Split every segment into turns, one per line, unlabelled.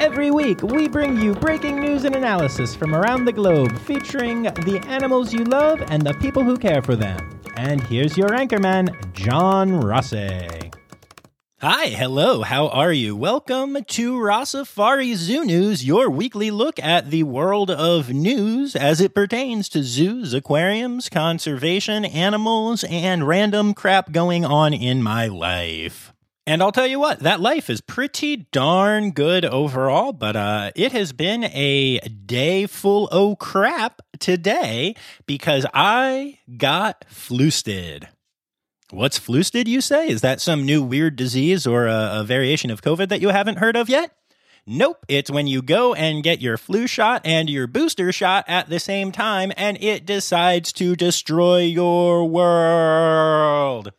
Every week, we bring you breaking news and analysis from around the globe featuring the animals you love and the people who care for them. And here's your anchorman, John Rossi.
Hi, hello, how are you? Welcome to Rossafari Zoo News, your weekly look at the world of news as it pertains to zoos, aquariums, conservation, animals, and random crap going on in my life. And I'll tell you what, that life is pretty darn good overall, but uh, it has been a day full of crap today because I got flusted. What's flusted, you say? Is that some new weird disease or a, a variation of COVID that you haven't heard of yet? Nope, it's when you go and get your flu shot and your booster shot at the same time and it decides to destroy your world.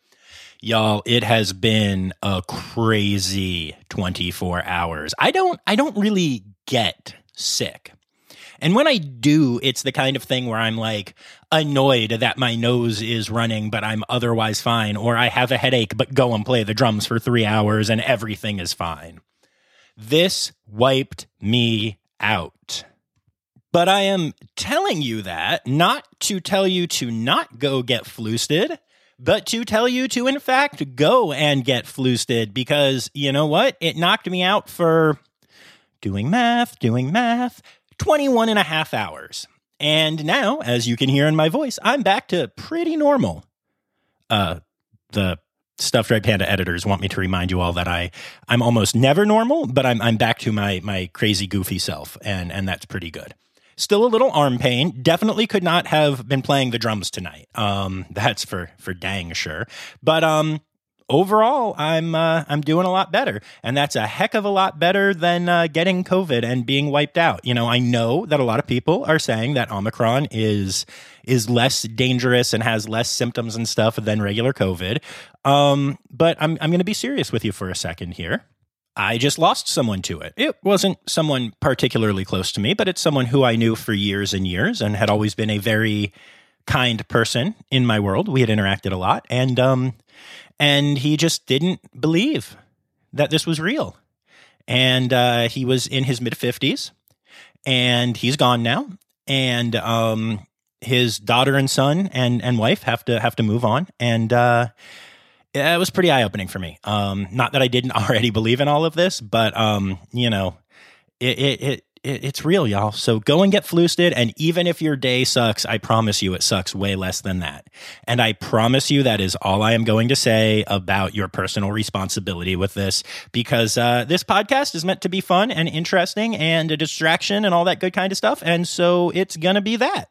Y'all, it has been a crazy 24 hours. I don't I don't really get sick. And when I do, it's the kind of thing where I'm like annoyed that my nose is running, but I'm otherwise fine, or I have a headache, but go and play the drums for three hours and everything is fine. This wiped me out. But I am telling you that not to tell you to not go get flusted, but to tell you to, in fact, go and get flusted because you know what? It knocked me out for doing math, doing math, 21 and a half hours. And now, as you can hear in my voice, I'm back to pretty normal. Uh, the stuffed red panda editors want me to remind you all that I I'm almost never normal, but I'm I'm back to my my crazy goofy self, and and that's pretty good. Still a little arm pain. Definitely could not have been playing the drums tonight. Um, that's for for dang sure. But um, overall, I'm uh, I'm doing a lot better, and that's a heck of a lot better than uh, getting COVID and being wiped out. You know, I know that a lot of people are saying that Omicron is is less dangerous and has less symptoms and stuff than regular COVID. Um, but I'm I'm going to be serious with you for a second here. I just lost someone to it. It wasn't someone particularly close to me, but it's someone who I knew for years and years and had always been a very kind person in my world. We had interacted a lot, and um, and he just didn't believe that this was real. And uh, he was in his mid fifties, and he's gone now. And um, his daughter and son and and wife have to have to move on, and uh, it was pretty eye opening for me. Um, not that I didn't already believe in all of this, but um, you know, it, it, it it's real, y'all. So go and get flusted. And even if your day sucks, I promise you it sucks way less than that. And I promise you that is all I am going to say about your personal responsibility with this because uh, this podcast is meant to be fun and interesting and a distraction and all that good kind of stuff. And so it's going to be that.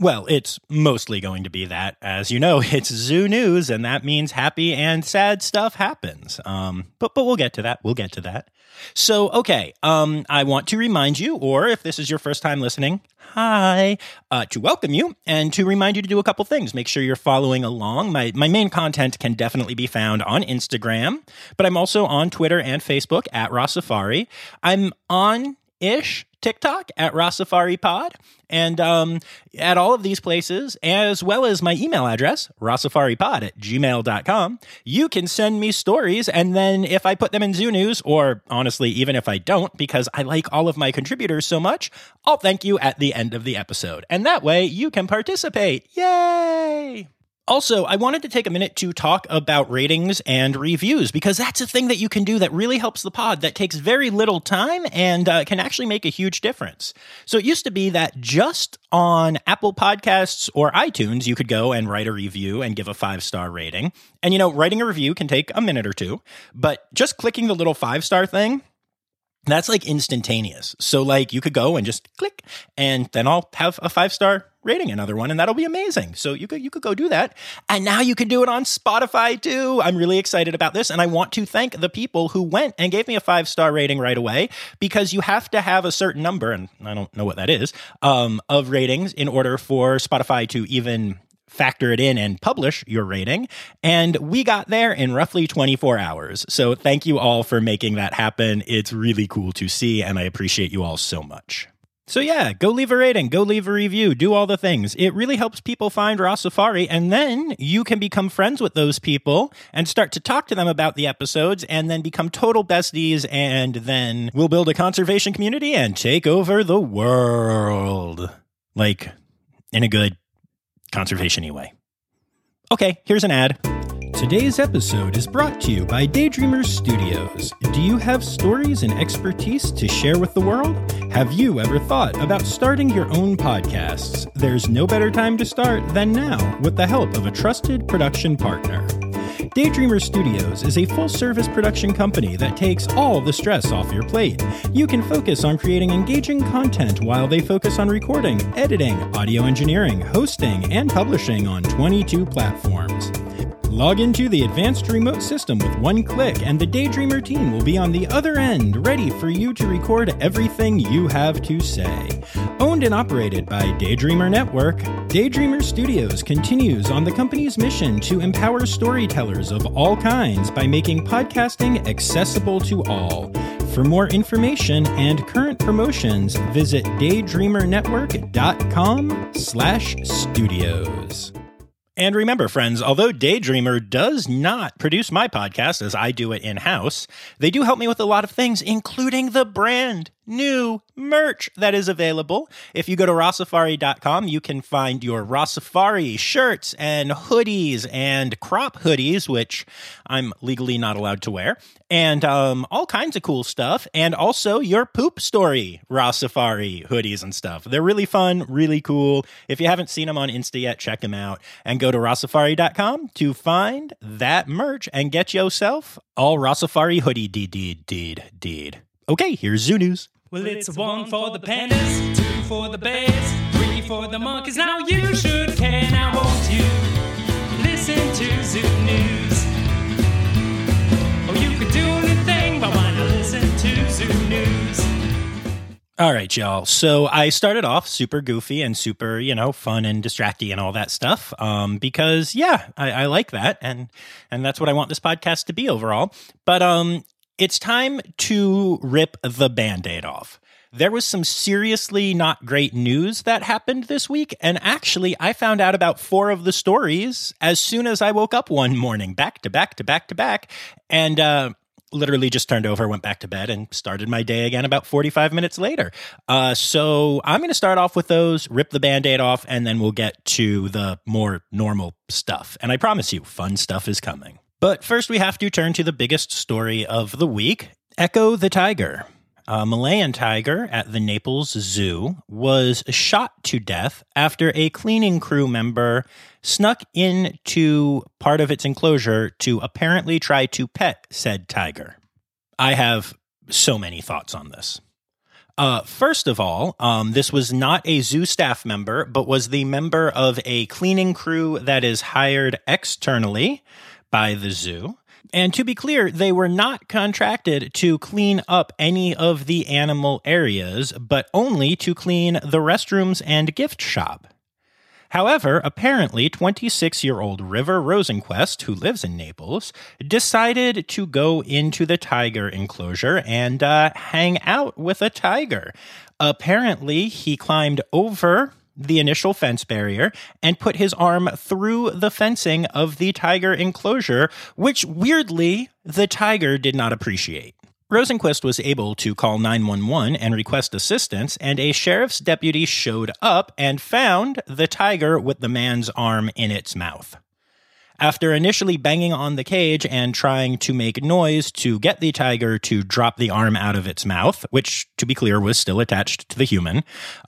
Well, it's mostly going to be that. As you know, it's zoo news, and that means happy and sad stuff happens. Um, but but we'll get to that. We'll get to that. So, okay, um, I want to remind you, or if this is your first time listening, hi, uh, to welcome you and to remind you to do a couple things. Make sure you're following along. My my main content can definitely be found on Instagram, but I'm also on Twitter and Facebook at Rossafari. I'm on ish TikTok at Rossafari Pod. And um, at all of these places, as well as my email address, rossafaripod at gmail.com, you can send me stories. And then if I put them in Zoo News, or honestly, even if I don't, because I like all of my contributors so much, I'll thank you at the end of the episode. And that way you can participate. Yay! Also, I wanted to take a minute to talk about ratings and reviews because that's a thing that you can do that really helps the pod that takes very little time and uh, can actually make a huge difference. So it used to be that just on Apple Podcasts or iTunes, you could go and write a review and give a five star rating. And you know, writing a review can take a minute or two, but just clicking the little five star thing, that's like instantaneous. So like you could go and just click and then I'll have a five star rating another one, and that'll be amazing. So you could you could go do that, and now you can do it on Spotify too. I'm really excited about this, and I want to thank the people who went and gave me a five star rating right away because you have to have a certain number, and I don't know what that is, um, of ratings in order for Spotify to even factor it in and publish your rating. And we got there in roughly 24 hours. So thank you all for making that happen. It's really cool to see, and I appreciate you all so much. So yeah, go leave a rating, go leave a review, do all the things. It really helps people find Rossafari, and then you can become friends with those people and start to talk to them about the episodes, and then become total besties, and then we'll build a conservation community and take over the world. Like in a good conservation way. Okay, here's an ad.
Today's episode is brought to you by Daydreamers Studios. Do you have stories and expertise to share with the world? Have you ever thought about starting your own podcasts? There's no better time to start than now with the help of a trusted production partner. Daydreamer Studios is a full service production company that takes all the stress off your plate. You can focus on creating engaging content while they focus on recording, editing, audio engineering, hosting, and publishing on 22 platforms. Log into the advanced remote system with one click, and the Daydreamer team will be on the other end, ready for you to record everything you have to say. Owned and operated by Daydreamer Network, Daydreamer Studios continues on the company's mission to empower storytellers of all kinds by making podcasting accessible to all. For more information and current promotions, visit daydreamernetwork.com slash studios.
And remember, friends, although Daydreamer does not produce my podcast as I do it in house, they do help me with a lot of things, including the brand new merch that is available. If you go to rossafari.com, you can find your Rossafari shirts and hoodies and crop hoodies, which I'm legally not allowed to wear, and um, all kinds of cool stuff. And also your poop story Rossafari hoodies and stuff. They're really fun, really cool. If you haven't seen them on Insta yet, check them out and go to rossafari.com to find that merch and get yourself all Rossafari hoodie deed, deed, deed, deed. Okay, here's Zoo News.
Well, it's a one for the pandas, two for the bears, three for the monkeys. Now you should care. Now won't you listen to Zoo News? Oh, you could do anything, but why not listen to Zoo News?
All right, y'all. So I started off super goofy and super, you know, fun and distracty and all that stuff. Um, because yeah, I, I like that, and and that's what I want this podcast to be overall. But um, it's time to rip the band-aid off. There was some seriously not great news that happened this week, and actually, I found out about four of the stories as soon as I woke up one morning, back to back to back to back, and uh, literally just turned over, went back to bed, and started my day again about 45 minutes later. Uh, so I'm going to start off with those, rip the band aid off, and then we'll get to the more normal stuff. And I promise you, fun stuff is coming. But first, we have to turn to the biggest story of the week Echo the Tiger. A Malayan tiger at the Naples Zoo was shot to death after a cleaning crew member snuck into part of its enclosure to apparently try to pet said tiger. I have so many thoughts on this. Uh, first of all, um, this was not a zoo staff member, but was the member of a cleaning crew that is hired externally by the zoo. And to be clear, they were not contracted to clean up any of the animal areas, but only to clean the restrooms and gift shop. However, apparently, 26 year old River Rosenquist, who lives in Naples, decided to go into the tiger enclosure and uh, hang out with a tiger. Apparently, he climbed over the initial fence barrier and put his arm through the fencing of the tiger enclosure, which weirdly the tiger did not appreciate. Rosenquist was able to call 911 and request assistance, and a sheriff's deputy showed up and found the tiger with the man's arm in its mouth. After initially banging on the cage and trying to make noise to get the tiger to drop the arm out of its mouth, which, to be clear, was still attached to the human,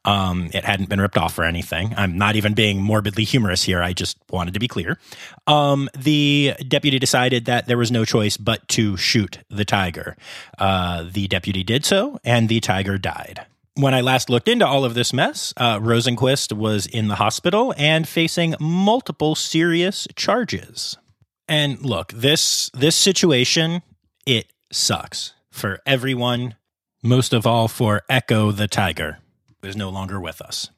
um, it hadn't been ripped off or anything. I'm not even being morbidly humorous here. I just wanted to be clear. Um, the deputy decided that there was no choice but to shoot the tiger. Uh, the deputy did so, and the tiger died. When I last looked into all of this mess, uh, Rosenquist was in the hospital and facing multiple serious charges. And look, this this situation it sucks for everyone, most of all for Echo the tiger, who is no longer with us.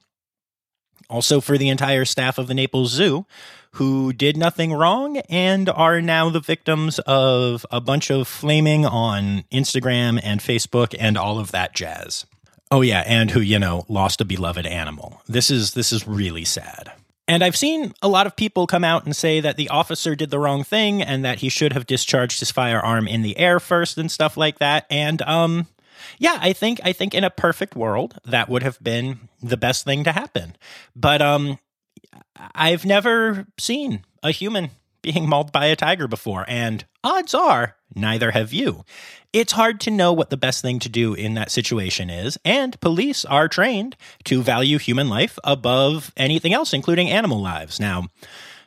Also for the entire staff of the Naples Zoo, who did nothing wrong and are now the victims of a bunch of flaming on Instagram and Facebook and all of that jazz. Oh yeah, and who, you know, lost a beloved animal. This is this is really sad. And I've seen a lot of people come out and say that the officer did the wrong thing and that he should have discharged his firearm in the air first and stuff like that. And um yeah, I think I think in a perfect world that would have been the best thing to happen. But um I've never seen a human being mauled by a tiger before, and odds are neither have you. It's hard to know what the best thing to do in that situation is, and police are trained to value human life above anything else, including animal lives. Now,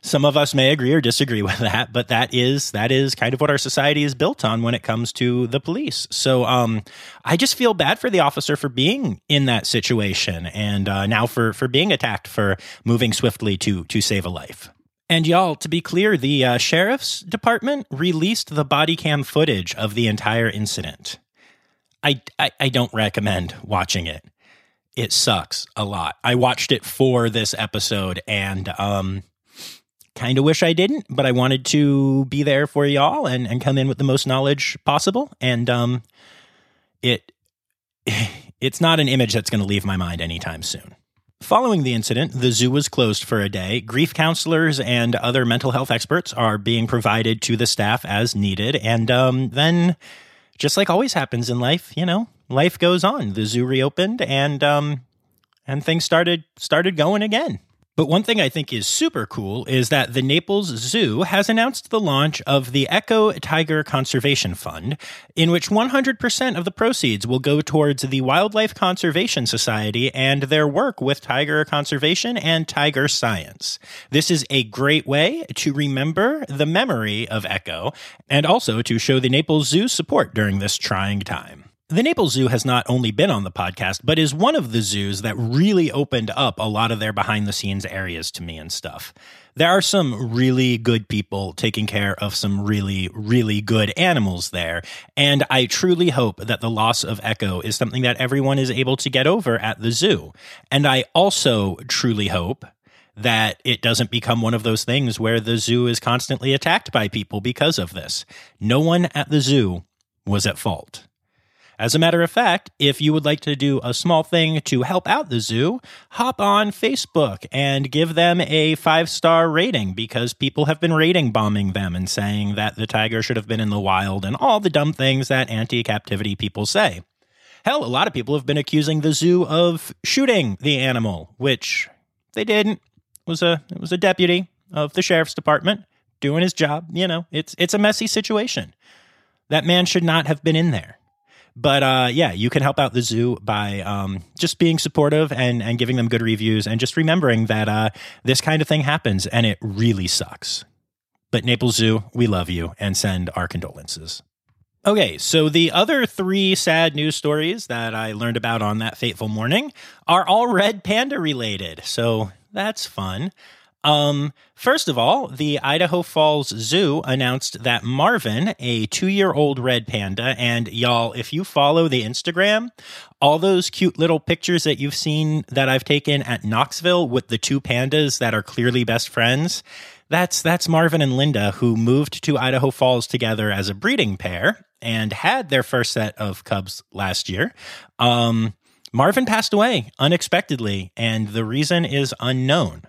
some of us may agree or disagree with that, but that is that is kind of what our society is built on when it comes to the police. So, um, I just feel bad for the officer for being in that situation, and uh, now for for being attacked for moving swiftly to to save a life. And y'all, to be clear, the uh, sheriff's department released the body cam footage of the entire incident. I, I, I don't recommend watching it. It sucks a lot. I watched it for this episode and um, kind of wish I didn't, but I wanted to be there for y'all and, and come in with the most knowledge possible. And um, it it's not an image that's going to leave my mind anytime soon. Following the incident, the zoo was closed for a day. Grief counselors and other mental health experts are being provided to the staff as needed. And um, then, just like always happens in life, you know, life goes on. The zoo reopened, and um, and things started started going again. But one thing I think is super cool is that the Naples Zoo has announced the launch of the Echo Tiger Conservation Fund, in which 100% of the proceeds will go towards the Wildlife Conservation Society and their work with tiger conservation and tiger science. This is a great way to remember the memory of Echo and also to show the Naples Zoo support during this trying time. The Naples Zoo has not only been on the podcast, but is one of the zoos that really opened up a lot of their behind the scenes areas to me and stuff. There are some really good people taking care of some really, really good animals there. And I truly hope that the loss of Echo is something that everyone is able to get over at the zoo. And I also truly hope that it doesn't become one of those things where the zoo is constantly attacked by people because of this. No one at the zoo was at fault. As a matter of fact, if you would like to do a small thing to help out the zoo, hop on Facebook and give them a five star rating because people have been rating bombing them and saying that the tiger should have been in the wild and all the dumb things that anti captivity people say. Hell, a lot of people have been accusing the zoo of shooting the animal, which they didn't. It was a it was a deputy of the sheriff's department doing his job. You know, it's it's a messy situation. That man should not have been in there. But uh, yeah, you can help out the zoo by um, just being supportive and, and giving them good reviews and just remembering that uh, this kind of thing happens and it really sucks. But Naples Zoo, we love you and send our condolences. Okay, so the other three sad news stories that I learned about on that fateful morning are all red panda related. So that's fun. Um, first of all, the Idaho Falls Zoo announced that Marvin, a two year old red panda, and y'all, if you follow the Instagram, all those cute little pictures that you've seen that I've taken at Knoxville with the two pandas that are clearly best friends, that's that's Marvin and Linda who moved to Idaho Falls together as a breeding pair and had their first set of cubs last year. Um, Marvin passed away unexpectedly, and the reason is unknown.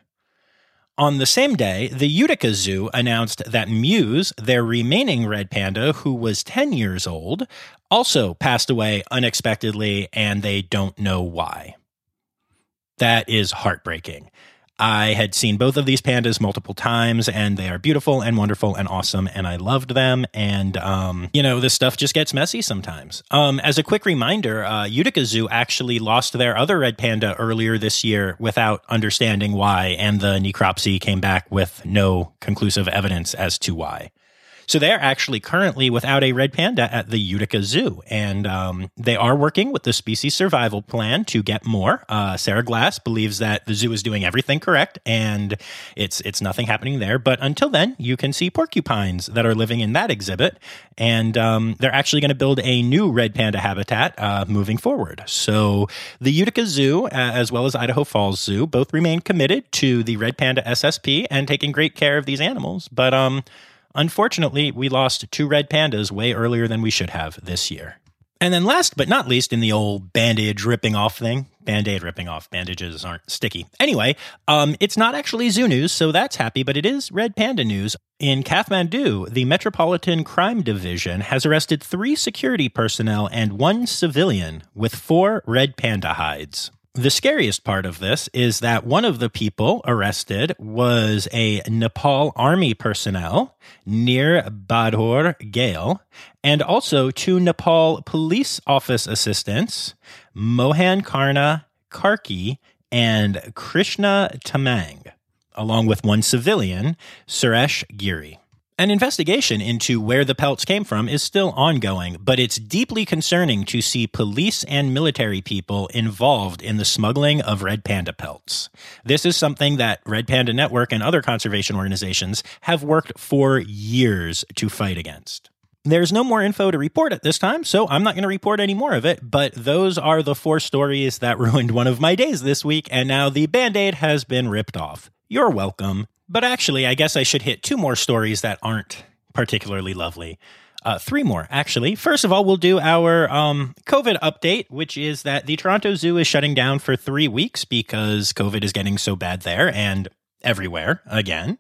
On the same day, the Utica Zoo announced that Muse, their remaining red panda, who was 10 years old, also passed away unexpectedly, and they don't know why. That is heartbreaking. I had seen both of these pandas multiple times, and they are beautiful and wonderful and awesome, and I loved them. And um, you know, this stuff just gets messy sometimes. Um, as a quick reminder, uh, Utica Zoo actually lost their other red panda earlier this year without understanding why, and the necropsy came back with no conclusive evidence as to why. So they're actually currently without a red panda at the Utica Zoo, and um, they are working with the species survival plan to get more. Uh, Sarah Glass believes that the zoo is doing everything correct, and it's it's nothing happening there. But until then, you can see porcupines that are living in that exhibit, and um, they're actually going to build a new red panda habitat uh, moving forward. So the Utica Zoo, uh, as well as Idaho Falls Zoo, both remain committed to the red panda SSP and taking great care of these animals. But um, unfortunately, we lost two red pandas way earlier than we should have this year. And then last but not least, in the old bandage ripping off thing, band-aid ripping off, bandages aren't sticky. Anyway, um, it's not actually zoo news, so that's happy, but it is red panda news. In Kathmandu, the Metropolitan Crime Division has arrested three security personnel and one civilian with four red panda hides. The scariest part of this is that one of the people arrested was a Nepal army personnel near Badhor Gale, and also two Nepal police office assistants, Mohan Karna Karki and Krishna Tamang, along with one civilian, Suresh Giri. An investigation into where the pelts came from is still ongoing, but it's deeply concerning to see police and military people involved in the smuggling of red panda pelts. This is something that Red Panda Network and other conservation organizations have worked for years to fight against. There's no more info to report at this time, so I'm not going to report any more of it, but those are the four stories that ruined one of my days this week, and now the band aid has been ripped off. You're welcome. But actually, I guess I should hit two more stories that aren't particularly lovely. Uh, three more, actually. First of all, we'll do our um, COVID update, which is that the Toronto Zoo is shutting down for three weeks because COVID is getting so bad there and everywhere again.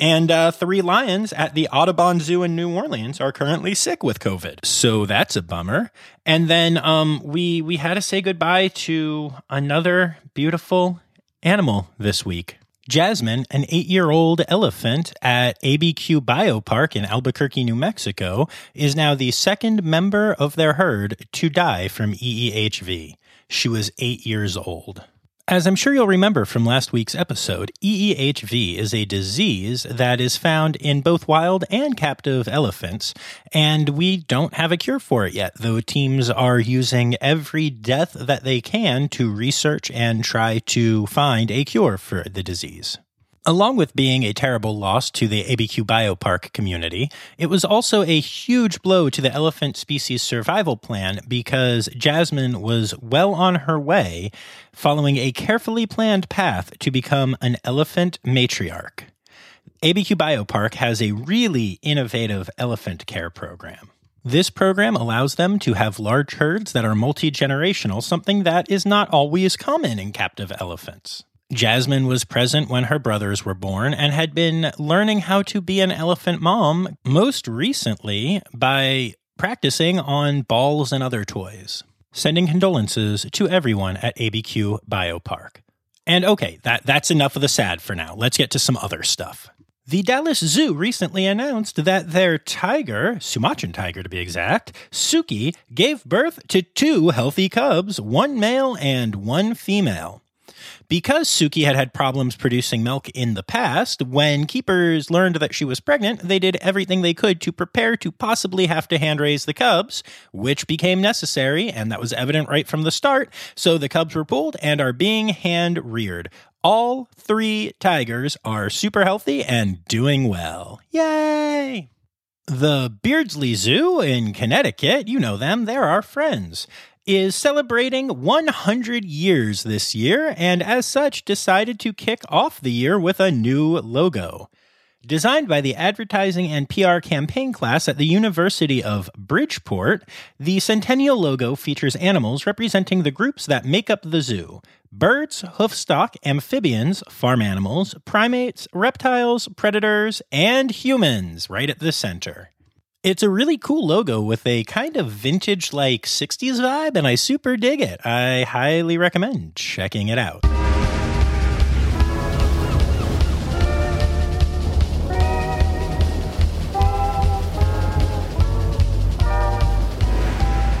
And uh, three lions at the Audubon Zoo in New Orleans are currently sick with COVID, so that's a bummer. And then um, we we had to say goodbye to another beautiful animal this week. Jasmine, an eight year old elephant at ABQ Biopark in Albuquerque, New Mexico, is now the second member of their herd to die from EEHV. She was eight years old. As I'm sure you'll remember from last week's episode, EEHV is a disease that is found in both wild and captive elephants, and we don't have a cure for it yet, though teams are using every death that they can to research and try to find a cure for the disease. Along with being a terrible loss to the ABQ Biopark community, it was also a huge blow to the elephant species survival plan because Jasmine was well on her way following a carefully planned path to become an elephant matriarch. ABQ Biopark has a really innovative elephant care program. This program allows them to have large herds that are multi generational, something that is not always common in captive elephants. Jasmine was present when her brothers were born and had been learning how to be an elephant mom most recently by practicing on balls and other toys. Sending condolences to everyone at ABQ Biopark. And okay, that, that's enough of the sad for now. Let's get to some other stuff. The Dallas Zoo recently announced that their tiger, Sumatran tiger to be exact, Suki, gave birth to two healthy cubs, one male and one female. Because Suki had had problems producing milk in the past, when keepers learned that she was pregnant, they did everything they could to prepare to possibly have to hand raise the cubs, which became necessary, and that was evident right from the start. So the cubs were pulled and are being hand reared. All three tigers are super healthy and doing well. Yay! The Beardsley Zoo in Connecticut, you know them, they're our friends is celebrating 100 years this year, and as such, decided to kick off the year with a new logo. Designed by the advertising and PR campaign class at the University of Bridgeport, the Centennial logo features animals representing the groups that make up the zoo birds, hoofstock, amphibians, farm animals, primates, reptiles, predators, and humans right at the center. It's a really cool logo with a kind of vintage like 60s vibe, and I super dig it. I highly recommend checking it out.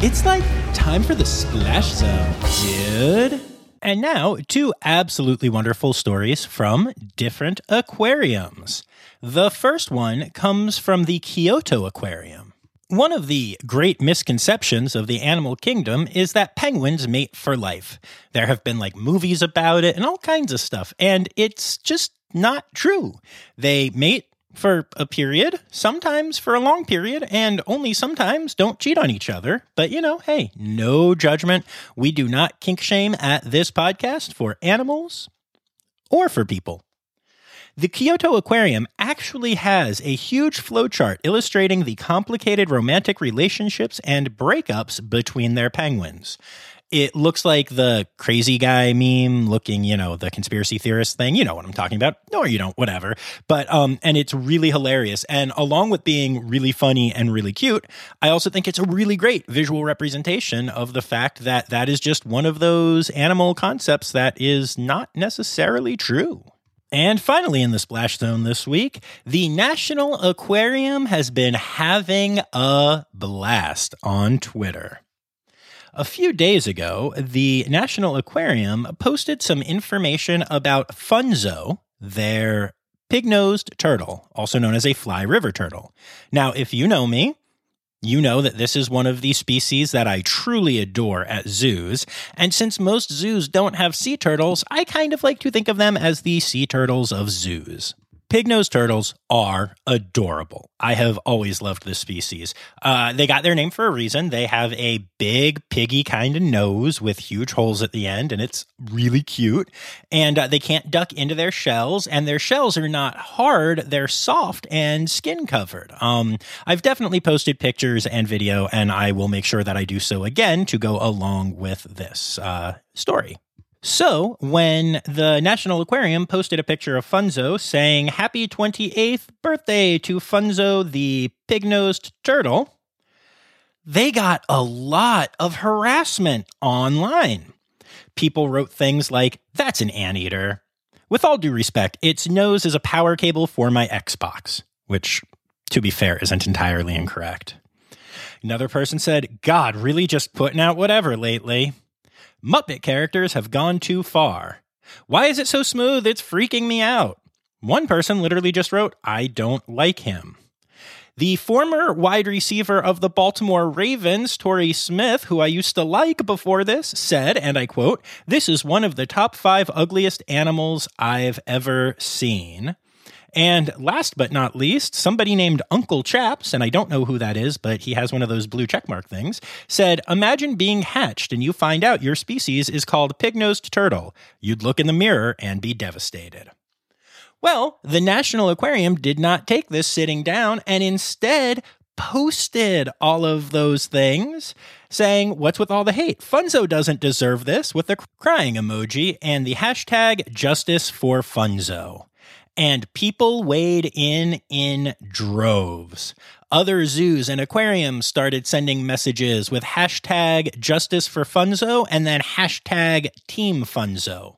It's like time for the splash zone, dude. And now, two absolutely wonderful stories from different aquariums. The first one comes from the Kyoto Aquarium. One of the great misconceptions of the animal kingdom is that penguins mate for life. There have been like movies about it and all kinds of stuff, and it's just not true. They mate for a period, sometimes for a long period, and only sometimes don't cheat on each other. But you know, hey, no judgment. We do not kink shame at this podcast for animals or for people. The Kyoto Aquarium actually has a huge flowchart illustrating the complicated romantic relationships and breakups between their penguins it looks like the crazy guy meme looking, you know, the conspiracy theorist thing. You know what I'm talking about. Or you don't, whatever. But, um, and it's really hilarious. And along with being really funny and really cute, I also think it's a really great visual representation of the fact that that is just one of those animal concepts that is not necessarily true. And finally, in the splash zone this week, the National Aquarium has been having a blast on Twitter. A few days ago, the National Aquarium posted some information about Funzo, their pig nosed turtle, also known as a fly river turtle. Now, if you know me, you know that this is one of the species that I truly adore at zoos. And since most zoos don't have sea turtles, I kind of like to think of them as the sea turtles of zoos. Pig-nosed turtles are adorable. I have always loved this species. Uh, they got their name for a reason. They have a big piggy kind of nose with huge holes at the end, and it's really cute. And uh, they can't duck into their shells, and their shells are not hard. They're soft and skin covered. Um, I've definitely posted pictures and video, and I will make sure that I do so again to go along with this uh, story. So, when the National Aquarium posted a picture of Funzo saying, Happy 28th birthday to Funzo the pig nosed turtle, they got a lot of harassment online. People wrote things like, That's an anteater. With all due respect, its nose is a power cable for my Xbox, which, to be fair, isn't entirely incorrect. Another person said, God, really just putting out whatever lately. Muppet characters have gone too far. Why is it so smooth? It's freaking me out. One person literally just wrote, I don't like him. The former wide receiver of the Baltimore Ravens, Torrey Smith, who I used to like before this, said, and I quote, This is one of the top five ugliest animals I've ever seen. And last but not least, somebody named Uncle Chaps, and I don't know who that is, but he has one of those blue checkmark things, said, Imagine being hatched and you find out your species is called pig nosed turtle. You'd look in the mirror and be devastated. Well, the National Aquarium did not take this sitting down and instead posted all of those things saying, What's with all the hate? Funzo doesn't deserve this with a crying emoji and the hashtag justice for Funzo and people weighed in in droves. Other zoos and aquariums started sending messages with hashtag justice for Funzo and then hashtag team Funzo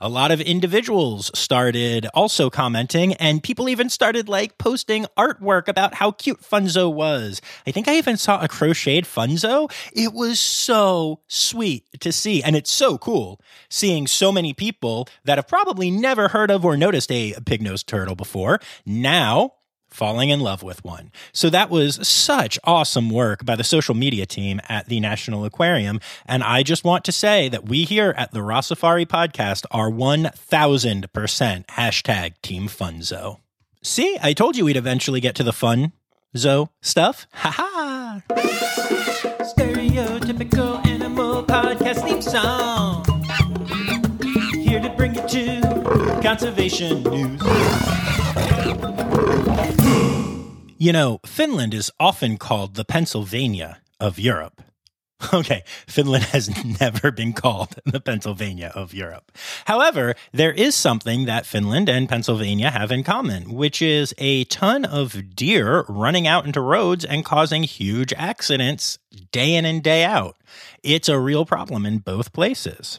a lot of individuals started also commenting, and people even started like posting artwork about how cute Funzo was. I think I even saw a crocheted Funzo. It was so sweet to see, and it's so cool seeing so many people that have probably never heard of or noticed a pig nosed turtle before now falling in love with one. So that was such awesome work by the social media team at the National Aquarium. And I just want to say that we here at the Rossafari podcast are 1000% hashtag Team Funzo. See, I told you we'd eventually get to the fun Zo stuff. Ha ha! Stereotypical animal podcast theme song. Here to bring you to conservation news. You know, Finland is often called the Pennsylvania of Europe. Okay, Finland has never been called the Pennsylvania of Europe. However, there is something that Finland and Pennsylvania have in common, which is a ton of deer running out into roads and causing huge accidents day in and day out. It's a real problem in both places.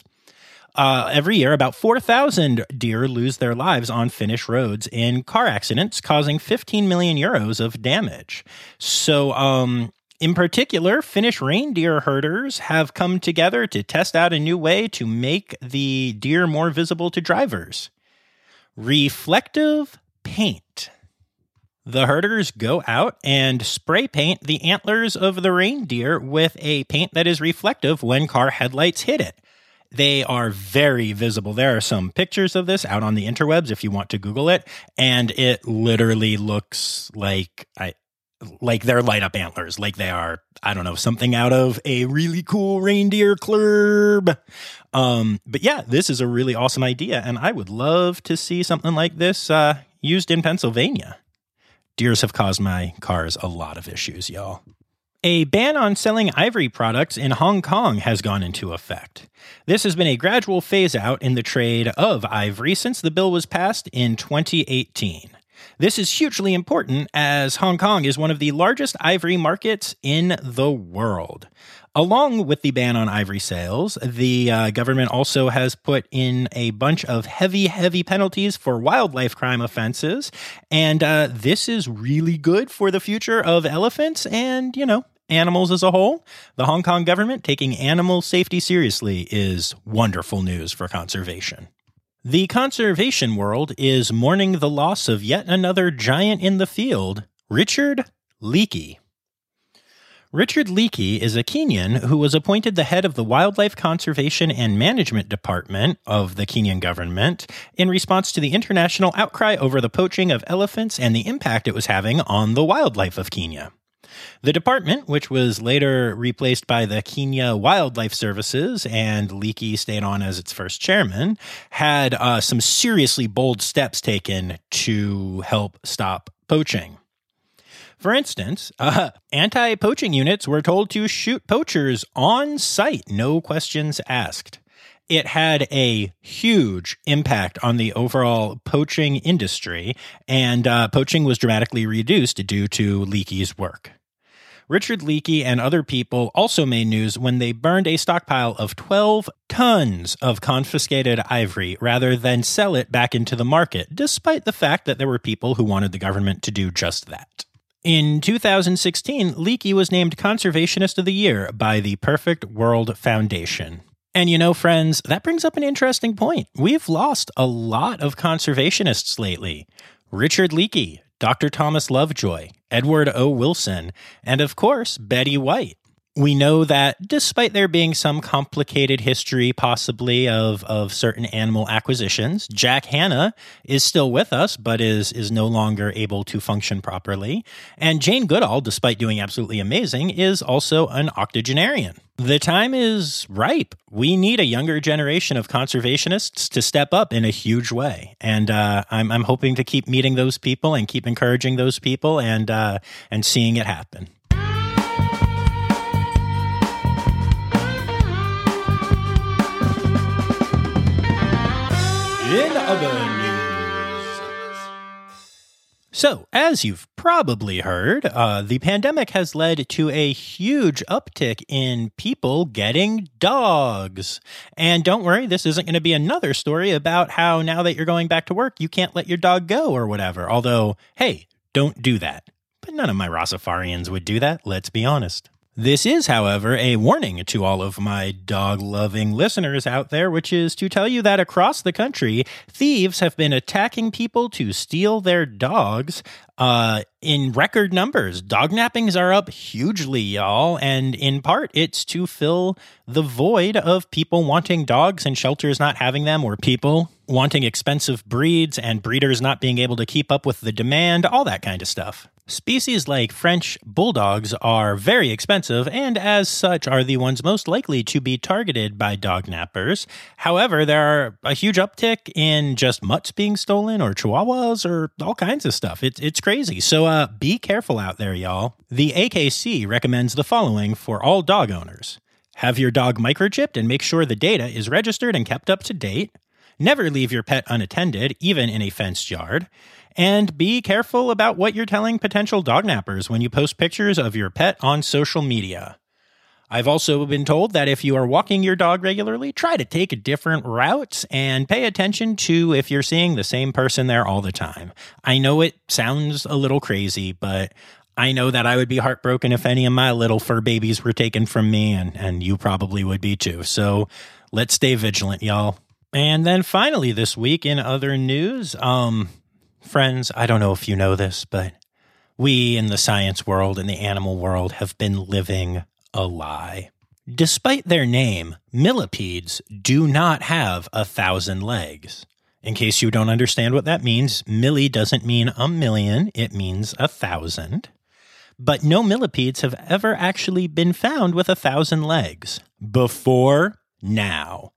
Uh, every year, about 4,000 deer lose their lives on Finnish roads in car accidents, causing 15 million euros of damage. So, um, In particular, Finnish reindeer herders have come together to test out a new way to make the deer more visible to drivers reflective paint. The herders go out and spray paint the antlers of the reindeer with a paint that is reflective when car headlights hit it. They are very visible. There are some pictures of this out on the interwebs if you want to Google it, and it literally looks like I like they're light up antlers, like they are, I don't know, something out of a really cool reindeer club. Um, but yeah, this is a really awesome idea, and I would love to see something like this uh, used in Pennsylvania. Deers have caused my cars a lot of issues, y'all. A ban on selling ivory products in Hong Kong has gone into effect. This has been a gradual phase out in the trade of ivory since the bill was passed in 2018. This is hugely important as Hong Kong is one of the largest ivory markets in the world. Along with the ban on ivory sales, the uh, government also has put in a bunch of heavy, heavy penalties for wildlife crime offenses. And uh, this is really good for the future of elephants and, you know, animals as a whole. The Hong Kong government taking animal safety seriously is wonderful news for conservation. The conservation world is mourning the loss of yet another giant in the field, Richard Leakey. Richard Leakey is a Kenyan who was appointed the head of the Wildlife Conservation and Management Department of the Kenyan government in response to the international outcry over the poaching of elephants and the impact it was having on the wildlife of Kenya. The department, which was later replaced by the Kenya Wildlife Services and Leakey stayed on as its first chairman, had uh, some seriously bold steps taken to help stop poaching. For instance, uh, anti poaching units were told to shoot poachers on site, no questions asked. It had a huge impact on the overall poaching industry, and uh, poaching was dramatically reduced due to Leakey's work. Richard Leakey and other people also made news when they burned a stockpile of 12 tons of confiscated ivory rather than sell it back into the market, despite the fact that there were people who wanted the government to do just that. In 2016, Leakey was named Conservationist of the Year by the Perfect World Foundation. And you know, friends, that brings up an interesting point. We've lost a lot of conservationists lately. Richard Leakey, Dr. Thomas Lovejoy, Edward O. Wilson, and of course, Betty White we know that despite there being some complicated history, possibly of, of certain animal acquisitions, Jack Hanna is still with us, but is, is no longer able to function properly. And Jane Goodall, despite doing absolutely amazing, is also an octogenarian. The time is ripe. We need a younger generation of conservationists to step up in a huge way, and uh, I'm, I'm hoping to keep meeting those people and keep encouraging those people and uh, and seeing it happen. Other news. So, as you've probably heard, uh, the pandemic has led to a huge uptick in people getting dogs. And don't worry, this isn't going to be another story about how now that you're going back to work, you can't let your dog go or whatever. Although, hey, don't do that. But none of my Rossafarians would do that, let's be honest. This is, however, a warning to all of my dog loving listeners out there, which is to tell you that across the country, thieves have been attacking people to steal their dogs uh, in record numbers. Dog nappings are up hugely, y'all. And in part, it's to fill the void of people wanting dogs and shelters not having them, or people wanting expensive breeds and breeders not being able to keep up with the demand, all that kind of stuff. Species like French bulldogs are very expensive and, as such, are the ones most likely to be targeted by dog nappers. However, there are a huge uptick in just mutts being stolen or chihuahuas or all kinds of stuff. It's, it's crazy. So uh, be careful out there, y'all. The AKC recommends the following for all dog owners have your dog microchipped and make sure the data is registered and kept up to date. Never leave your pet unattended, even in a fenced yard. And be careful about what you're telling potential dog nappers when you post pictures of your pet on social media. I've also been told that if you are walking your dog regularly, try to take different routes and pay attention to if you're seeing the same person there all the time. I know it sounds a little crazy, but I know that I would be heartbroken if any of my little fur babies were taken from me, and, and you probably would be too. So let's stay vigilant, y'all. And then finally, this week in other news, um, friends, I don't know if you know this, but we in the science world and the animal world have been living a lie. Despite their name, millipedes do not have a thousand legs. In case you don't understand what that means, milli doesn't mean a million, it means a thousand. But no millipedes have ever actually been found with a thousand legs. Before now.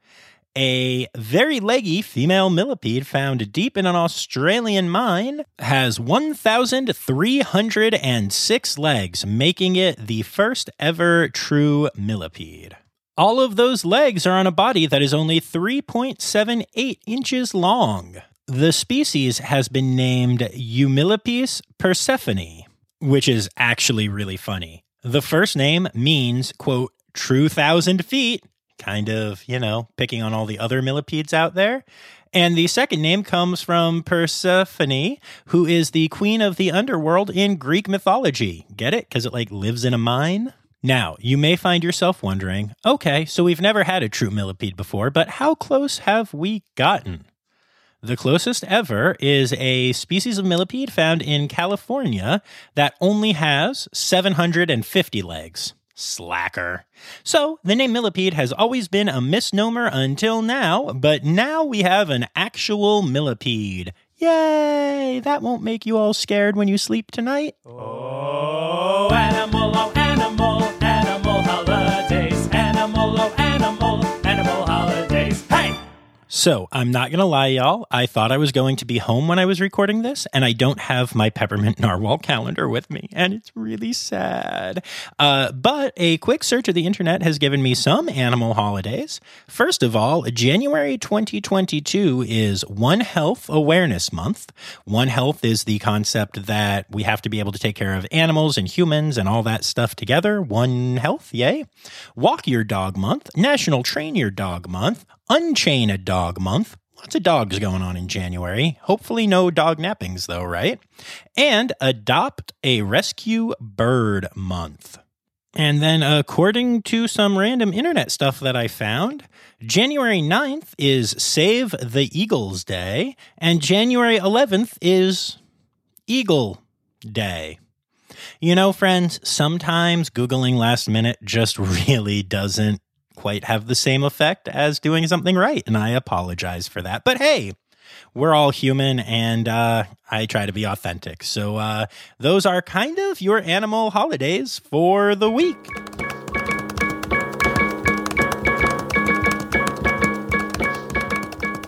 A very leggy female millipede found deep in an Australian mine has 1,306 legs, making it the first ever true millipede. All of those legs are on a body that is only 3.78 inches long. The species has been named Eumillipes persephone, which is actually really funny. The first name means, quote, true thousand feet, kind of, you know, picking on all the other millipedes out there. And the second name comes from Persephone, who is the queen of the underworld in Greek mythology. Get it? Because it like lives in a mine. Now, you may find yourself wondering okay, so we've never had a true millipede before, but how close have we gotten? The closest ever is a species of millipede found in California that only has 750 legs. Slacker. So, the name millipede has always been a misnomer until now, but now we have an actual millipede. Yay! That won't make you all scared when you sleep tonight.
Oh,
So, I'm not going to lie, y'all. I thought I was going to be home when I was recording this, and I don't have my peppermint narwhal calendar with me, and it's really sad. Uh, but a quick search of the internet has given me some animal holidays. First of all, January 2022 is One Health Awareness Month. One Health is the concept that we have to be able to take care of animals and humans and all that stuff together. One Health, yay. Walk Your Dog Month, National Train Your Dog Month, Unchain a Dog Month. Lots of dogs going on in January. Hopefully, no dog nappings, though, right? And Adopt a Rescue Bird Month. And then, according to some random internet stuff that I found, January 9th is Save the Eagles Day, and January 11th is Eagle Day. You know, friends, sometimes Googling last minute just really doesn't quite have the same effect as doing something right. And I apologize for that. But hey, we're all human and uh, I try to be authentic. So uh, those are kind of your animal holidays for the week.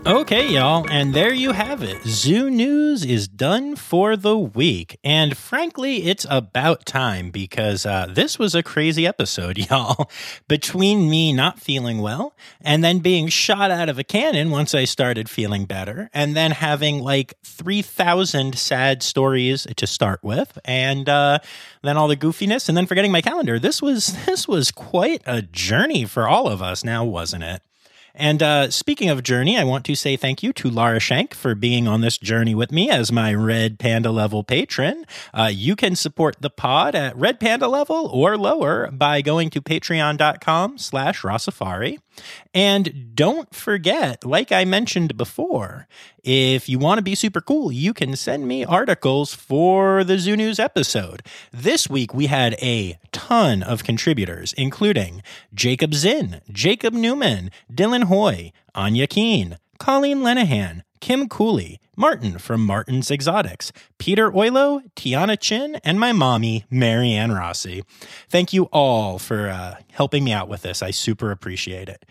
Okay, y'all, and there you have it. Zoo News is done for the week. And frankly, it's about time because uh, this was a crazy episode, y'all. Between me not feeling well and then being shot out of a cannon once I started feeling better, and then having like 3,000 sad stories to start with, and uh, then all the goofiness, and then forgetting my calendar. This was this was quite a journey for all of us now, wasn't it? And uh, speaking of journey, I want to say thank you to Lara Shank for being on this journey with me as my Red Panda level patron. Uh, you can support the pod at Red Panda level or lower by going to patreon.com slash Rossafari. And don't forget, like I mentioned before, if you want to be super cool, you can send me articles for the Zoo News episode. This week we had a ton of contributors, including Jacob Zinn, Jacob Newman, Dylan Hoy, Anya Keen, Colleen Lenahan, Kim Cooley, Martin from Martin's Exotics, Peter Oilo, Tiana Chin, and my mommy, Marianne Rossi. Thank you all for uh, helping me out with this. I super appreciate it.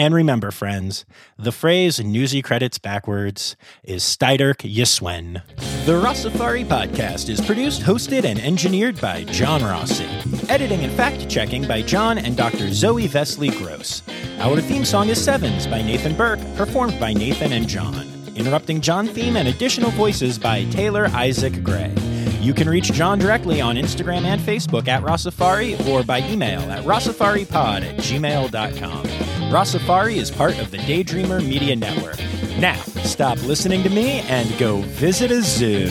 And remember, friends, the phrase newsy credits backwards is Steiderk Yiswen. The Rossafari podcast is produced, hosted, and engineered by John Rossi. Editing and fact checking by John and Dr. Zoe Vesley Gross. Our theme song is Sevens by Nathan Burke, performed by Nathan and John. Interrupting John theme and additional voices by Taylor Isaac Gray. You can reach John directly on Instagram and Facebook at Rossafari or by email at rossafaripod at gmail.com. Rossafari is part of the Daydreamer Media Network. Now, stop listening to me and go visit a zoo.